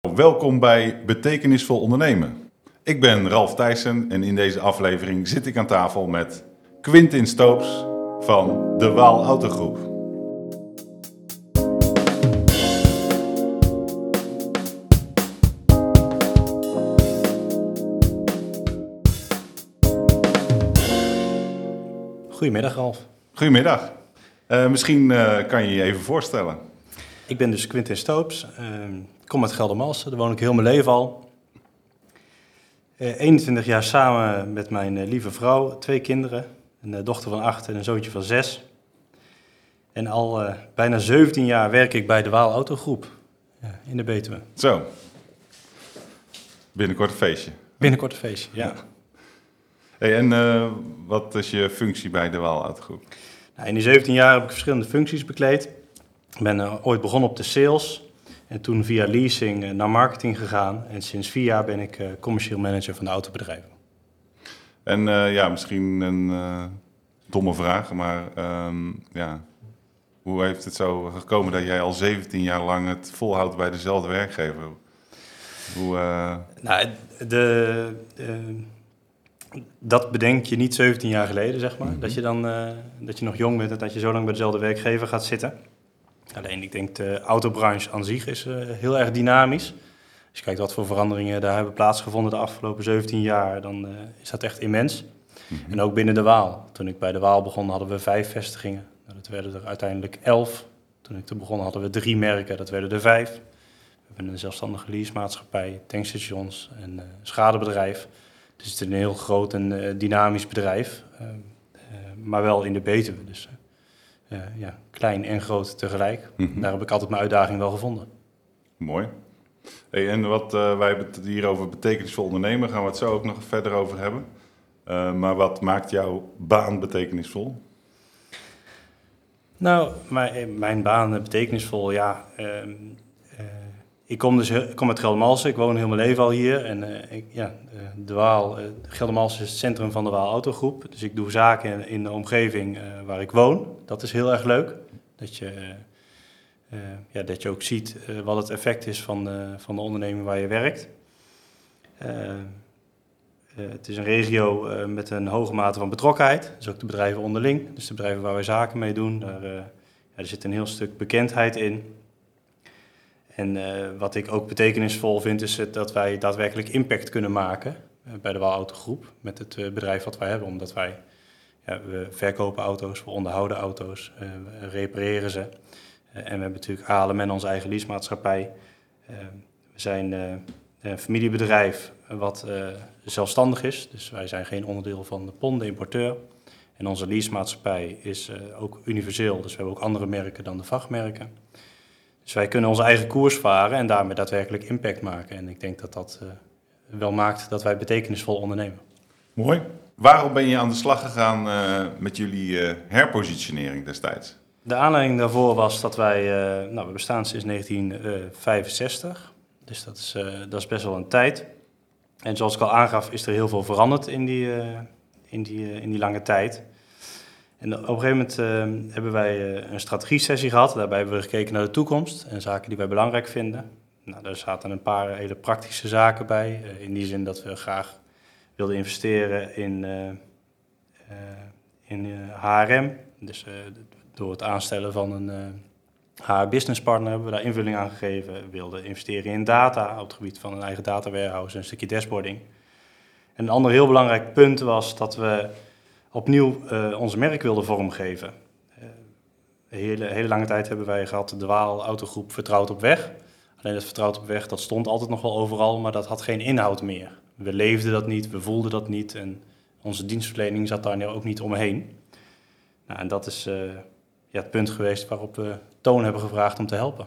Welkom bij Betekenisvol Ondernemen. Ik ben Ralf Thijssen en in deze aflevering zit ik aan tafel met Quintin Stoops van de Waal Autogroep. Goedemiddag Ralf. Goedemiddag. Uh, misschien uh, kan je je even voorstellen. Ik ben dus Quintin Stoops. Uh, ik kom uit Geldermalsen, daar woon ik heel mijn leven al. 21 jaar samen met mijn lieve vrouw, twee kinderen. Een dochter van acht en een zoontje van zes. En al bijna 17 jaar werk ik bij de Waal Autogroep ja, in de Betuwe. Zo. Binnenkort een feestje. Binnenkort een feestje, ja. Hey, en uh, wat is je functie bij de Waal Autogroep? Nou, in die 17 jaar heb ik verschillende functies bekleed. Ik ben uh, ooit begonnen op de sales en toen via leasing uh, naar marketing gegaan. En sinds vier jaar ben ik commercieel manager van de autobedrijven. En ja, misschien een domme vraag, maar um, ja, hoe heeft het zo gekomen dat jij al 17 jaar lang het volhoudt bij dezelfde werkgever? Hoe, nou, de dat bedenk je niet 17 jaar geleden, zeg maar. Mhm. Dat je dan dat je nog jong bent en dat je zo lang bij dezelfde werkgever gaat zitten. Alleen ik denk de autobranche aan zich is uh, heel erg dynamisch. Als je kijkt wat voor veranderingen daar hebben plaatsgevonden de afgelopen 17 jaar, dan uh, is dat echt immens. Mhm. En ook binnen de Waal. Toen ik bij de Waal begon hadden we vijf vestigingen. Nou, dat werden er uiteindelijk elf. Toen ik te begon hadden we drie merken, dat werden er vijf. We hebben een zelfstandige leasemaatschappij, tankstations en schadebedrijf. Dus het is een heel groot en uh, dynamisch bedrijf, uh, maar wel in de Betuwe. Dus ja, klein en groot tegelijk. Mm Daar heb ik altijd mijn uitdaging wel gevonden. Mooi. Hey, en wat wij hebben het hier over betekenisvol ondernemen, gaan we het zo ook nog verder over hebben. maar wat maakt jouw baan betekenisvol? Nou, mijn, mijn baan betekenisvol, ja. Ehm, ik kom dus kom uit Geldermalsen, ik woon heel mijn leven al hier. En uh, ik, ja, de Waal, uh, Geldermalsen is het centrum van de Waal Autogroep. Dus ik doe zaken in, de omgeving waar ik woon. Dat is heel erg leuk. Dat je, ja, dat je ook ziet wat het effect is van, van de onderneming waar je werkt. het is een regio met een hoge mate van betrokkenheid. Dus ook de bedrijven onderling. Dus de bedrijven waar wij zaken mee doen. Daar, ja, er zit een heel stuk bekendheid in. En uh, wat ik ook betekenisvol vind, is het dat wij daadwerkelijk impact kunnen maken uh, bij de Waalautogroep met het uh, bedrijf wat wij hebben. Omdat wij, ja, we verkopen auto's, we onderhouden auto's, we repareren ze. en we hebben natuurlijk ALM onze eigen leasemaatschappij. we zijn een familiebedrijf wat zelfstandig is, dus wij zijn geen onderdeel van de PON, de importeur. En onze leasemaatschappij is ook universeel, dus we hebben ook andere merken dan de vrachtmerken. Dus wij kunnen onze eigen koers varen en daarmee daadwerkelijk impact maken. En ik denk dat dat uh, wel maakt dat wij betekenisvol ondernemen. Mooi. Waarom ben je aan de slag gegaan uh, met jullie uh, herpositionering destijds? De aanleiding daarvoor was dat wij, nou we bestaan sinds 1965, dus dat is, dat is best wel een tijd. En zoals ik al aangaf is er heel veel veranderd in die, in die, in die lange tijd. En op een gegeven moment uh, hebben wij uh, een strategie-sessie gehad. Daarbij hebben we gekeken naar de toekomst en zaken die wij belangrijk vinden. Nou, daar zaten een paar hele praktische zaken bij. Uh, in die zin dat we graag wilden investeren in, in HRM. Dus door het aanstellen van een HR-business partner hebben we daar invulling aan gegeven. We wilden investeren in data op het gebied van een eigen data warehouse en een stukje dashboarding. En een ander heel belangrijk punt was dat we opnieuw uh, onze merk wilden vormgeven. Uh, hele, hele lange tijd hebben wij gehad de Waal Autogroep Vertrouwd op Weg. Alleen dat Vertrouwd op Weg, dat stond altijd nog wel overal, maar dat had geen inhoud meer. We leefden dat niet, we voelden dat niet en onze dienstverlening zat daar ook niet omheen. Nou, en dat is uh, ja, het punt geweest waarop we Toon hebben gevraagd om te helpen.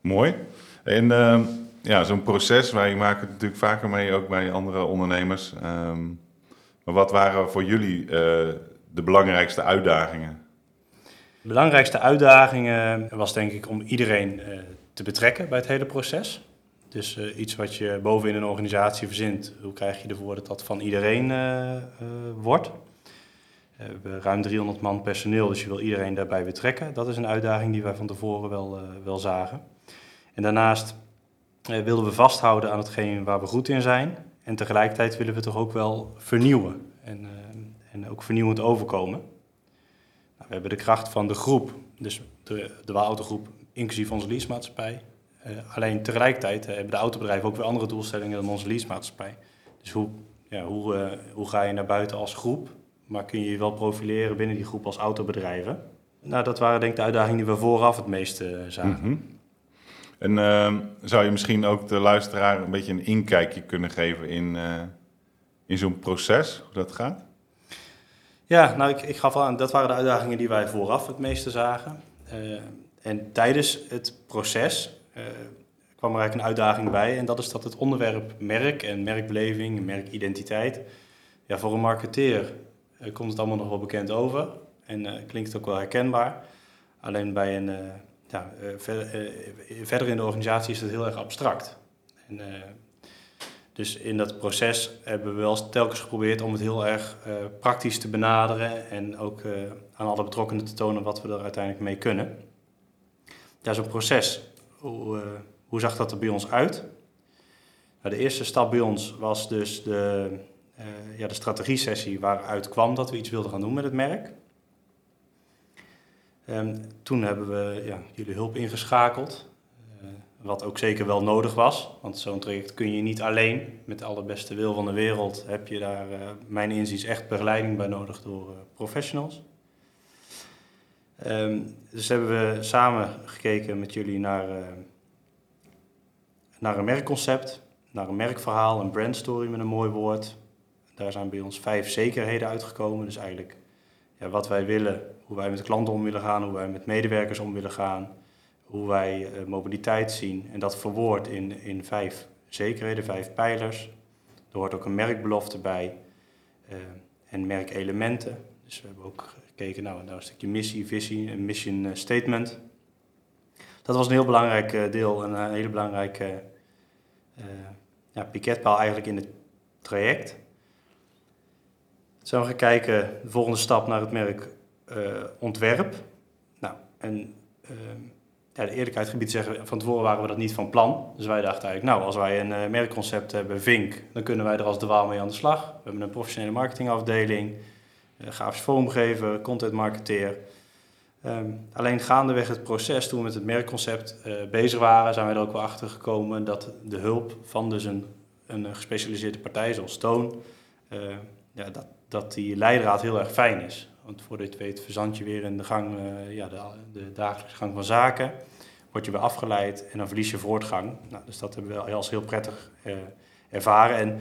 Mooi. En ehm, ja, zo'n proces, wij maken het natuurlijk vaker mee, ook bij andere ondernemers. Ehm, maar wat waren voor jullie uh, de belangrijkste uitdagingen? De belangrijkste uitdagingen was denk ik om iedereen uh, te betrekken bij het hele proces. Dus uh, iets wat je bovenin een organisatie verzint, hoe krijg je ervoor dat dat van iedereen wordt? we hebben ruim 300 man personeel, dus je wil iedereen daarbij betrekken. Dat is een uitdaging die wij van tevoren wel, wel zagen. En daarnaast eh, willen we vasthouden aan hetgeen waar we goed in zijn. En tegelijkertijd willen we toch ook wel vernieuwen en, eh, en ook vernieuwend overkomen. Nou, we hebben de kracht van de groep, dus de, de Waalautogroep, inclusief onze leasemaatschappij. Uh, alleen tegelijkertijd hebben de autobedrijven ook weer andere doelstellingen dan onze leasemaatschappij. Dus hoe, ja, hoe, uh, hoe ga je naar buiten als groep, maar kun je je wel profileren binnen die groep als autobedrijven? Nou, dat waren denk ik de uitdagingen die we vooraf het meeste zagen. -hmm. En uh, zou je misschien ook de luisteraar een beetje een inkijkje kunnen geven in, uh, in zo'n proces, hoe dat gaat? Ja, nou, ik, ik gaf al aan, dat waren de uitdagingen die wij vooraf het meeste zagen. Uh, en tijdens het proces uh, kwam er eigenlijk een uitdaging bij. En dat is dat het onderwerp merk en merkbeleving en merkidentiteit. Ja, voor een marketeer komt het allemaal nog wel bekend over. En klinkt ook wel herkenbaar. Alleen bij een ja, verder, uh, verder in de organisatie is het heel erg abstract. En, uh, dus in dat proces hebben we wel telkens geprobeerd om het heel erg praktisch te benaderen en ook aan alle betrokkenen te tonen wat we er uiteindelijk mee kunnen. Ja, zo'n proces, hoe, hoe zag dat er bij ons uit? Nou, de eerste stap bij ons was dus de, ja, de strategie-sessie waaruit kwam dat we iets wilden gaan doen met het merk. Um, toen hebben we ja, jullie hulp ingeschakeld, uh, wat ook zeker wel nodig was. Want zo'n traject kun je niet alleen, met alle beste wil van de wereld, heb je daar, uh, mijn inziens, echt begeleiding bij nodig door uh, professionals. Um, dus hebben we samen gekeken met jullie naar, naar een merkconcept, naar een merkverhaal, een brandstory met een mooi woord. Daar zijn bij ons vijf zekerheden uitgekomen. Dus eigenlijk ja, wat wij willen, hoe wij met klanten om willen gaan, hoe wij met medewerkers om willen gaan, hoe wij uh, mobiliteit zien. En dat verwoord in, in vijf zekerheden, vijf pijlers. Er hoort ook een merkbelofte bij uh, en merkelementen. Dus we hebben ook gekeken naar nou, een stukje missie, visie, een mission uh, statement. Dat was een heel belangrijk deel en een hele belangrijke ja, piketpaal eigenlijk in het traject. Zijn we gaan kijken, de volgende stap naar het merk uh, ontwerp. Nou, en uh, ja, de eerlijkheid gebied zeggen, van tevoren waren we dat niet van plan. Dus wij dachten eigenlijk, nou, als wij een uh, merkconcept hebben, Vink, dan kunnen wij er als de mee aan de slag. We hebben een professionele marketingafdeling, uh, grafisch vormgever, content marketeer. Um, alleen gaandeweg het proces, toen we met het merkconcept bezig waren, zijn wij er ook wel achter gekomen dat de hulp van dus een, een gespecialiseerde partij zoals Stone, ja, dat, dat die leidraad heel erg fijn is. Want voordat je weet verzand je weer in de gang, uh, ja, de, de, dagelijkse gang van zaken. Word je weer afgeleid en dan verlies je voortgang. Nou, dus dat hebben we als heel prettig uh, ervaren. En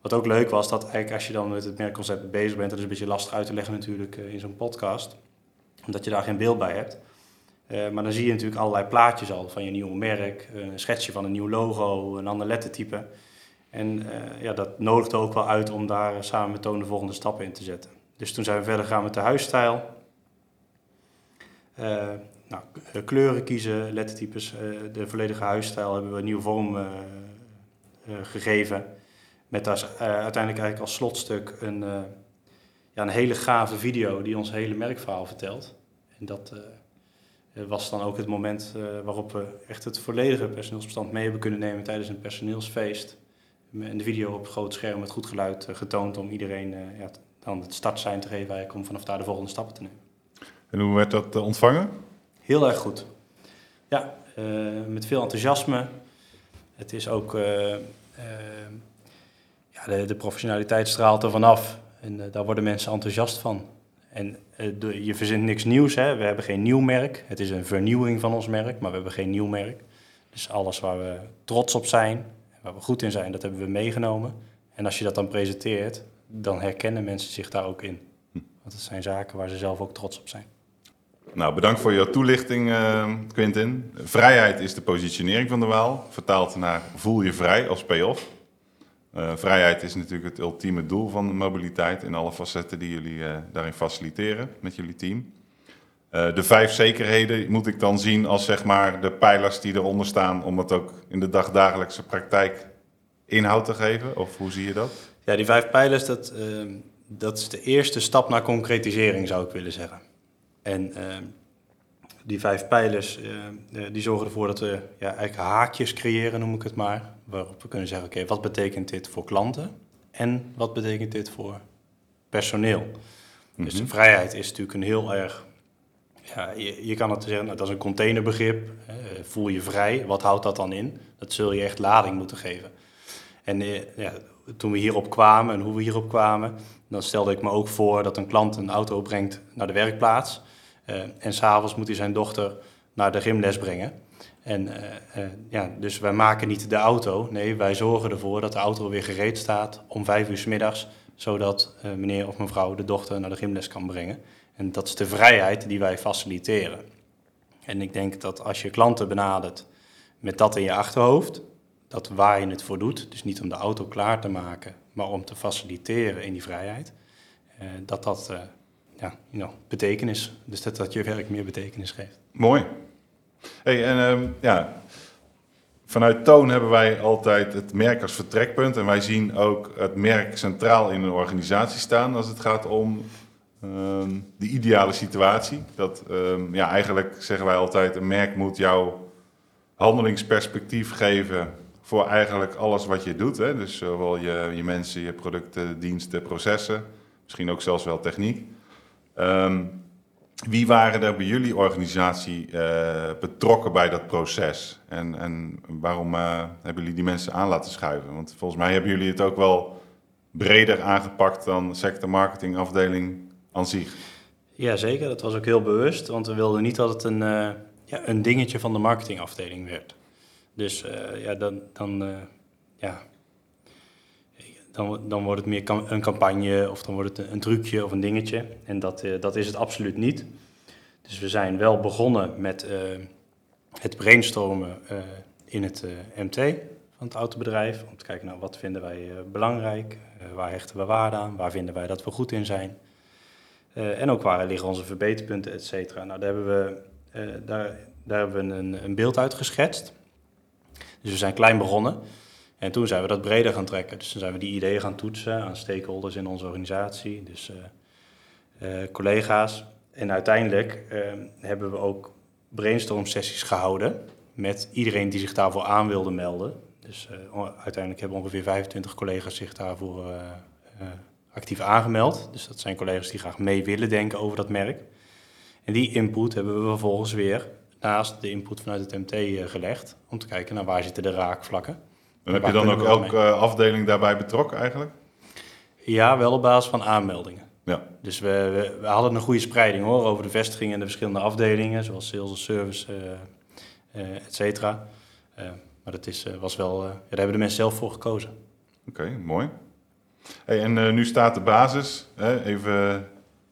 wat ook leuk was, dat eigenlijk als je dan met het merkconcept bezig bent... dat is een beetje lastig uit te leggen natuurlijk uh, in zo'n podcast. Omdat je daar geen beeld bij hebt. maar dan zie je natuurlijk allerlei plaatjes al van je nieuwe merk. een schetsje van een nieuw logo, een ander lettertype... En uh, ja, dat nodigde ook wel uit om daar samen met Toon de volgende stappen in te zetten. Dus toen zijn we verder gegaan met de huisstijl. Uh, nou, kleuren kiezen, lettertypes. De volledige huisstijl hebben we een nieuwe vorm gegeven. Met daar uiteindelijk eigenlijk als slotstuk een, ja, een hele gave video die ons hele merkverhaal vertelt. En dat was dan ook het moment waarop we echt het volledige personeelsbestand mee hebben kunnen nemen tijdens een personeelsfeest en de video op groot scherm met goed geluid getoond om iedereen uh, ja, dan het startsein te geven eigenlijk om vanaf daar de volgende stappen te nemen. En hoe werd dat uh, ontvangen? Heel erg goed. Ja, met veel enthousiasme. Het is ook, ja, de, de, professionaliteit straalt er vanaf en daar worden mensen enthousiast van. En je verzint niks nieuws, hè. we hebben geen nieuw merk. Het is een vernieuwing van ons merk, maar we hebben geen nieuw merk. Dus alles waar we trots op zijn, waar we goed in zijn, dat hebben we meegenomen. En als je dat dan presenteert, dan herkennen mensen zich daar ook in. Want het zijn zaken waar ze zelf ook trots op zijn. Nou, bedankt voor je toelichting, uh, Quintin. Vrijheid is de positionering van de Waal, vertaald naar voel je vrij als payoff. Uh, vrijheid is natuurlijk het ultieme doel van mobiliteit in alle facetten die jullie uh, daarin faciliteren met jullie team. Uh, de vijf zekerheden moet ik dan zien als zeg maar de pijlers die eronder staan om het ook in de dagdagelijkse praktijk inhoud te geven? Of hoe zie je dat? Ja, die vijf pijlers, dat, uh, dat is de eerste stap naar concretisering zou ik willen zeggen. En uh, die vijf pijlers, eh, eh, die zorgen ervoor dat we ja, eigenlijk haakjes creëren, noem ik het maar. Waarop we kunnen zeggen, oké, wat betekent dit voor klanten? En wat betekent dit voor personeel? Dus de Mhm. vrijheid is natuurlijk een heel erg... Ja, je, kan het zeggen, nou, dat is een containerbegrip. voel je vrij, wat houdt dat dan in? Dat zul je echt lading moeten geven. En eh, ja, toen we hierop kwamen en hoe we hierop kwamen... dan stelde ik me ook voor dat een klant een auto brengt naar de werkplaats... eh, en s'avonds moet hij zijn dochter naar de gymles brengen. En eh, eh, ja, dus wij maken niet de auto. Nee, wij zorgen ervoor dat de auto weer gereed staat om vijf uur 's middags, zodat meneer of mevrouw de dochter naar de gymles kan brengen. En dat is de vrijheid die wij faciliteren. En ik denk dat als je klanten benadert met dat in je achterhoofd, dat waar je het voor doet, dus niet om de auto klaar te maken, maar om te faciliteren in die vrijheid, eh, dat dat eh, ja, you know, betekenis, dus dat dat je werk meer betekenis geeft. Mooi. Hey, en ehm, ja, vanuit Toon hebben wij altijd het merk als vertrekpunt. En wij zien ook het merk centraal in een organisatie staan als het gaat om ehm, de ideale situatie. Dat, ehm, ja, eigenlijk zeggen wij altijd, een merk moet jouw handelingsperspectief geven voor eigenlijk alles wat je doet. Hè? Dus zowel je, je mensen, je producten, diensten, processen, misschien ook zelfs wel techniek. Ehm, wie waren er bij jullie organisatie eh, betrokken bij dat proces? En, en waarom eh, hebben jullie die mensen aan laten schuiven? Want volgens mij hebben jullie het ook wel breder aangepakt dan sector marketing afdeling aan zich. Ja, zeker. Dat was ook heel bewust, want we wilden niet dat het een, eh, ja, een dingetje van de marketingafdeling werd. Dus eh, ja, dan, dan, eh, ja, dan, dan wordt het meer een campagne of dan wordt het een, trucje of een dingetje. En dat, dat is het absoluut niet. Dus we zijn wel begonnen met het brainstormen in het MT van het autobedrijf. Om te kijken, nou, wat vinden wij belangrijk? Waar hechten we waarde aan? Waar vinden wij dat we goed in zijn? Eh, en ook waar liggen onze verbeterpunten, et cetera. Nou, daar hebben we, eh, daar, daar hebben we een, een beeld uit geschetst. Dus we zijn klein begonnen. En toen zijn we dat breder gaan trekken. Dus toen zijn we die ideeën gaan toetsen aan stakeholders in onze organisatie. Dus eh, collega's. En uiteindelijk eh, hebben we ook brainstorm sessies gehouden met iedereen die zich daarvoor aan wilde melden. Dus uiteindelijk hebben ongeveer 25 collega's zich daarvoor actief aangemeld. Dus dat zijn collega's die graag mee willen denken over dat merk. En die input hebben we vervolgens weer naast de input vanuit het MT eh, gelegd. Om te kijken naar waar zitten de raakvlakken. En heb je dan ook elke afdeling daarbij betrokken eigenlijk? Ja, wel op basis van aanmeldingen. Ja. Dus we, we, we hadden een goede spreiding hoor, over de vestigingen en de verschillende afdelingen, zoals sales en service, eh, et cetera. Maar dat is, was wel, ja, daar hebben de mensen zelf voor gekozen. Oké, mooi. Hey, en eh, nu staat de basis. Hè? Even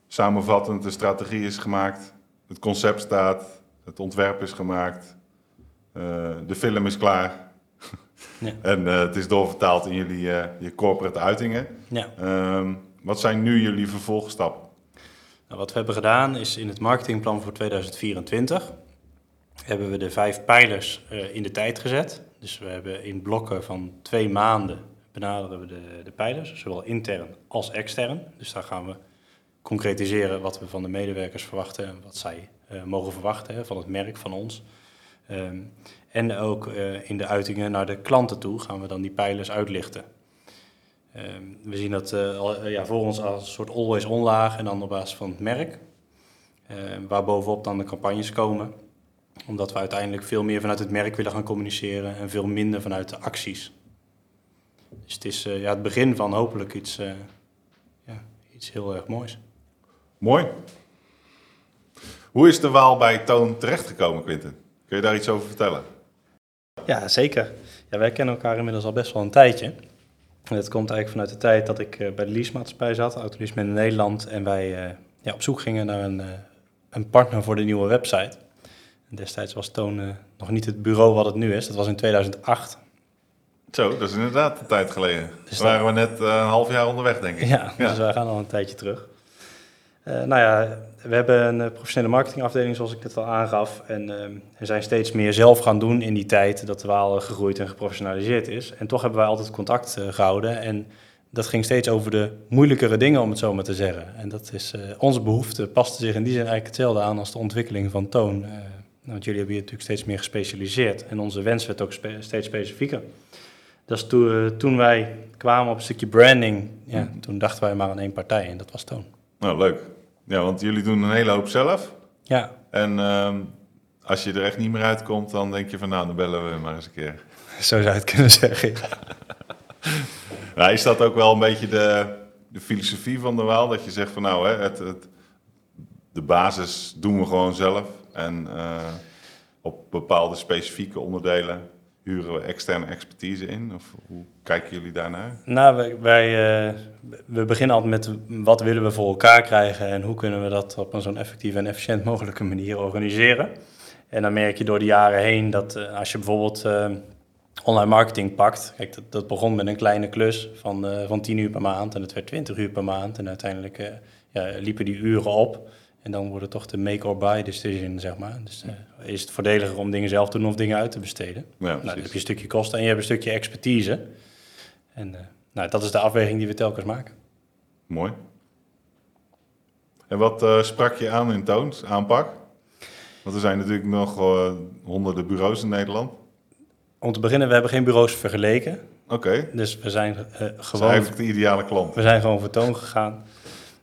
samenvattend, de strategie is gemaakt. Het concept staat. Het ontwerp is gemaakt. eh, de film is klaar. Ja. en eh, het is doorvertaald in jullie je corporate uitingen. Ja. Ehm, wat zijn nu jullie vervolgstappen? Nou, wat we hebben gedaan is in het marketingplan voor 2024 hebben we de vijf pijlers in de tijd gezet. Dus we hebben in blokken van twee maanden benaderen we de, de pijlers, zowel intern als extern. Dus daar gaan we concretiseren wat we van de medewerkers verwachten en wat zij eh, mogen verwachten van het merk, van ons. Ehm, en ook eh, in de uitingen naar de klanten toe gaan we dan die pijlers uitlichten. Ehm, we zien dat eh, al- ja, voor ons als een soort always on laag en dan op basis van het merk. Waar bovenop dan de campagnes komen. Omdat we uiteindelijk veel meer vanuit het merk willen gaan communiceren en veel minder vanuit de acties. Dus het is eh, ja, het begin van hopelijk iets, eh, ja, iets heel erg moois. Mooi. Hoe is de Waal bij Toon terechtgekomen, Quinten? Kun je daar iets over vertellen? Ja, zeker. Ja, wij kennen elkaar inmiddels al best wel een tijdje. En dat komt eigenlijk vanuit de tijd dat ik eh, bij de leasemaatschappij zat, Autoleasement in Nederland. En wij eh, ja, op zoek gingen naar een, eh, een partner voor de nieuwe website. En destijds was Toon nog niet het bureau wat het nu is. Dat was in 2008. Zo, dat is inderdaad een tijd geleden. Dus Dan waren we net eh, een half jaar onderweg, denk ik. Ja, dus wij gaan al een tijdje terug. Eh, nou ja, we hebben een eh, professionele marketingafdeling, zoals ik net al aangaf. En eh, we zijn steeds meer zelf gaan doen in die tijd dat de Waal gegroeid en geprofessionaliseerd is. En toch hebben wij altijd contact eh, gehouden. En dat ging steeds over de moeilijkere dingen, om het zo maar te zeggen. En dat is, uh, onze behoefte paste zich in die zin eigenlijk hetzelfde aan als de ontwikkeling van toon. Uh, want jullie hebben je natuurlijk steeds meer gespecialiseerd en onze wens werd ook spe steeds specifieker. Dat is to uh, toen wij kwamen op een stukje branding, ja, mm. toen dachten wij maar aan één partij en dat was Toon. Nou, leuk. Ja, want jullie doen een hele hoop zelf. Ja. En ehm, als je er echt niet meer uitkomt, dan denk je van nou, dan bellen we maar eens een keer. Zo zou je het kunnen zeggen. nou, is dat ook wel een beetje de, de filosofie van de Waal? Dat je zegt van nou, hè, het, het, de basis doen we gewoon zelf. En uh, op bepaalde specifieke onderdelen huren we externe expertise in? Of hoe kijken jullie daarnaar? Nou, wij, uh, we beginnen altijd met wat willen we voor elkaar krijgen en hoe kunnen we dat op een zo'n effectieve en efficiënt mogelijke manier organiseren. En dan merk je door de jaren heen dat uh, als je bijvoorbeeld uh, online marketing pakt, kijk, dat, dat, begon met een kleine klus van, van 10 uur per maand en het werd 20 uur per maand en uiteindelijk ja, liepen die uren op. En dan wordt het toch de make or buy decision, zeg maar. Dus uh, is het voordeliger om dingen zelf te doen of dingen uit te besteden. Ja, nou, dan heb je een stukje kosten en je hebt een stukje expertise. En uh, nou, dat is de afweging die we telkens maken. Mooi. En wat uh, sprak je aan in Toons, aanpak? Want er zijn natuurlijk nog honderden bureaus in Nederland. Om te beginnen, we hebben geen bureaus vergeleken. Oké. Okay. Dus we zijn gewoon... Is eigenlijk de ideale klant. We zijn gewoon voor Toon gegaan.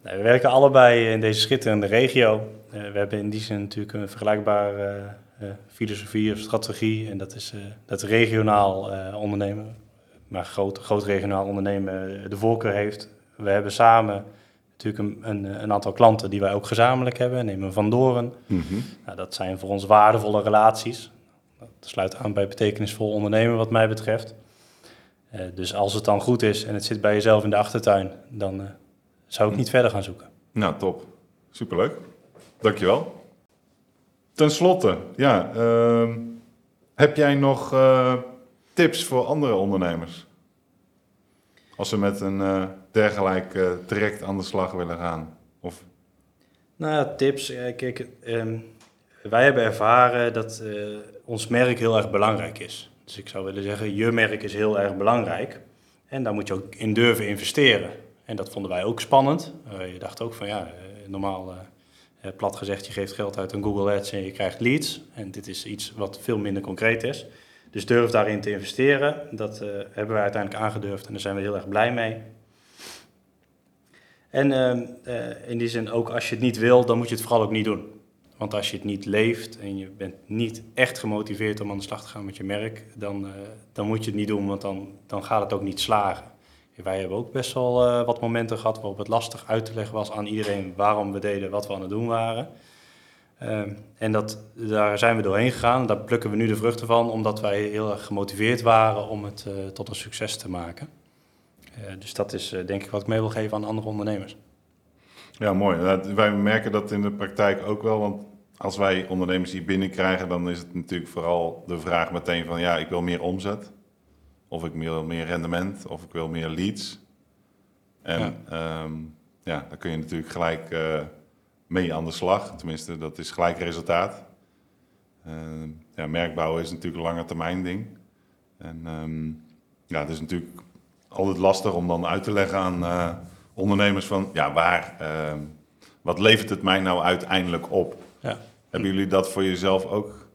Nee, we werken allebei in deze schitterende regio. Uh, we hebben in die zin natuurlijk een vergelijkbare uh, filosofie of strategie. En dat is dat regionaal ondernemen, maar groot, groot regionaal ondernemen de voorkeur heeft. We hebben samen natuurlijk een, een, een, aantal klanten die wij ook gezamenlijk hebben. Nemen Van Doren. Mm -hmm. nou, dat zijn voor ons waardevolle relaties. Dat sluit aan bij betekenisvol ondernemen wat mij betreft. Uh, dus als het dan goed is en het zit bij jezelf in de achtertuin, dan uh, zou ik niet verder gaan zoeken. Nou, top. Superleuk. Dankjewel. Ten slotte, ja, uh, heb jij nog uh, tips voor andere ondernemers? Als ze met een uh, dergelijk uh, traject aan de slag willen gaan? Of... Nou ja, tips. Kijk, um, wij hebben ervaren dat ons merk heel erg belangrijk is. Dus ik zou willen zeggen, je merk is heel erg belangrijk. En daar moet je ook in durven investeren. En dat vonden wij ook spannend. Uh, je dacht ook van ja, uh, normaal uh, plat gezegd, je geeft geld uit een Google Ads en je krijgt leads. En dit is iets wat veel minder concreet is. Dus durf daarin te investeren. Dat hebben wij uiteindelijk aangedurfd en daar zijn we heel erg blij mee. En in die zin ook als je het niet wil, dan moet je het vooral ook niet doen. Want als je het niet leeft en je bent niet echt gemotiveerd om aan de slag te gaan met je merk, dan, dan moet je het niet doen, want dan, dan gaat het ook niet slagen. Wij hebben ook best wel uh, wat momenten gehad waarop het lastig uit te leggen was aan iedereen waarom we deden wat we aan het doen waren. Uh, en dat, daar zijn we doorheen gegaan. Daar plukken we nu de vruchten van, omdat wij heel erg gemotiveerd waren om het uh, tot een succes te maken. dus dat is denk ik wat ik mee wil geven aan andere ondernemers. Ja, mooi. Wij merken dat in de praktijk ook wel, want als wij ondernemers hier binnenkrijgen, dan is het natuurlijk vooral de vraag meteen van ja, ik wil meer omzet. Of ik wil meer rendement, of ik wil meer leads. En ja, um, ja dan kun je natuurlijk gelijk uh, mee aan de slag. Tenminste, dat is gelijk resultaat. Uh, ja, merkbouwen is natuurlijk een lange termijn ding. En um, ja, het is natuurlijk altijd lastig om dan uit te leggen aan uh, ondernemers van... ja, waar, ehm, wat levert het mij nou uiteindelijk op? Ja. Hebben jullie dat voor jezelf ook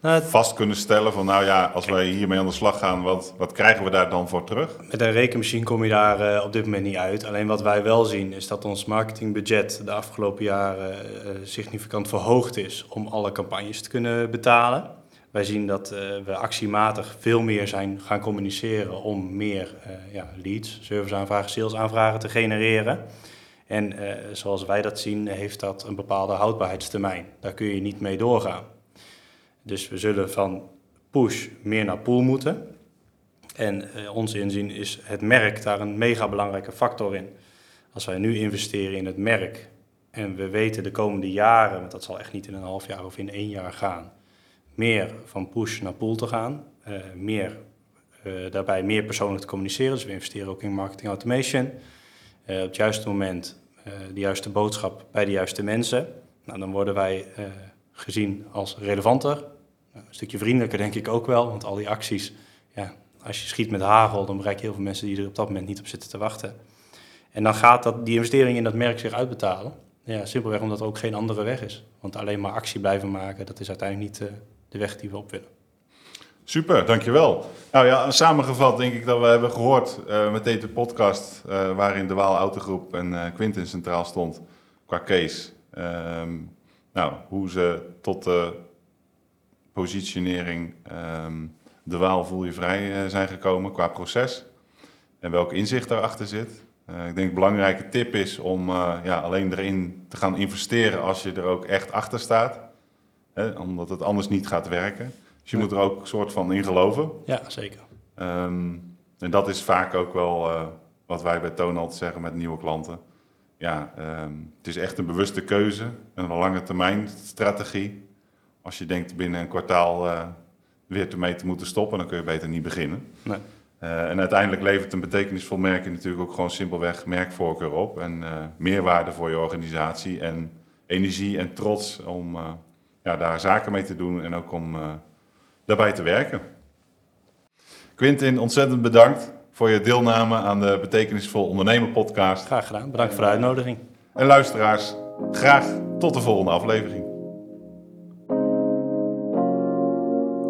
nou, vast kunnen stellen van nou ja, als wij hiermee aan de slag gaan, wat, wat krijgen we daar dan voor terug? Met een rekenmachine kom je daar uh, op dit moment niet uit. Alleen wat wij wel zien is dat ons marketingbudget de afgelopen jaren uh, significant verhoogd is om alle campagnes te kunnen betalen. Wij zien dat uh, we actiematig veel meer zijn gaan communiceren om meer ja, leads, serviceaanvragen, salesaanvragen te genereren. En zoals wij dat zien, heeft dat een bepaalde houdbaarheidstermijn. Daar kun je niet mee doorgaan. Dus we zullen van push meer naar pull moeten. En eh, ons inzien is het merk daar een mega belangrijke factor in. Als wij nu investeren in het merk en we weten de komende jaren, want dat zal echt niet in een half jaar of in één jaar gaan, meer van push naar pull te gaan, uh, meer, uh, daarbij meer persoonlijk te communiceren. Dus we investeren ook in marketing automation. Uh, op het juiste moment de juiste boodschap bij de juiste mensen. Nou, dan worden wij gezien als relevanter. Nou, een stukje vriendelijker denk ik ook wel, want al die acties, ja, als je schiet met hagel, dan bereik je heel veel mensen die er op dat moment niet op zitten te wachten. En dan gaat dat, die investering in dat merk zich uitbetalen. Ja, simpelweg omdat er ook geen andere weg is. Want alleen maar actie blijven maken, dat is uiteindelijk niet uh, de weg die we op willen. Super, dankjewel. Nou ja, samengevat denk ik dat we hebben gehoord uh, met deze podcast... Uh, waarin de Waal Autogroep en Quinten centraal stond qua case. Um, nou, hoe ze tot de positionering um, de Waal voel je vrij zijn gekomen qua proces. En welk inzicht daarachter zit. Uh, ik denk een belangrijke tip is om uh, ja, alleen erin te gaan investeren als je er ook echt achter staat. Hè, omdat het anders niet gaat werken. Dus je ja. moet er ook een soort van in geloven. Ja, zeker. Um, en dat is vaak ook wel uh, wat wij bij Toon zeggen met nieuwe klanten. Ja, um, het is echt een bewuste keuze, een lange termijn strategie. Als je denkt binnen een kwartaal weer ermee te moeten stoppen, dan kun je beter niet beginnen. Nee. Uh, en uiteindelijk levert een betekenisvol merk natuurlijk ook gewoon simpelweg merkvoorkeur op. En uh, meerwaarde voor je organisatie en energie en trots om uh, ja, daar zaken mee te doen en ook om daarbij te werken. Quintin, ontzettend bedankt voor je deelname aan de Betekenisvol Ondernemen podcast. Graag gedaan, bedankt voor de uitnodiging. En luisteraars, graag tot de volgende aflevering.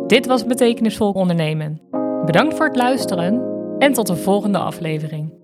Dit was Betekenisvol Ondernemen. Bedankt voor het luisteren en tot de volgende aflevering.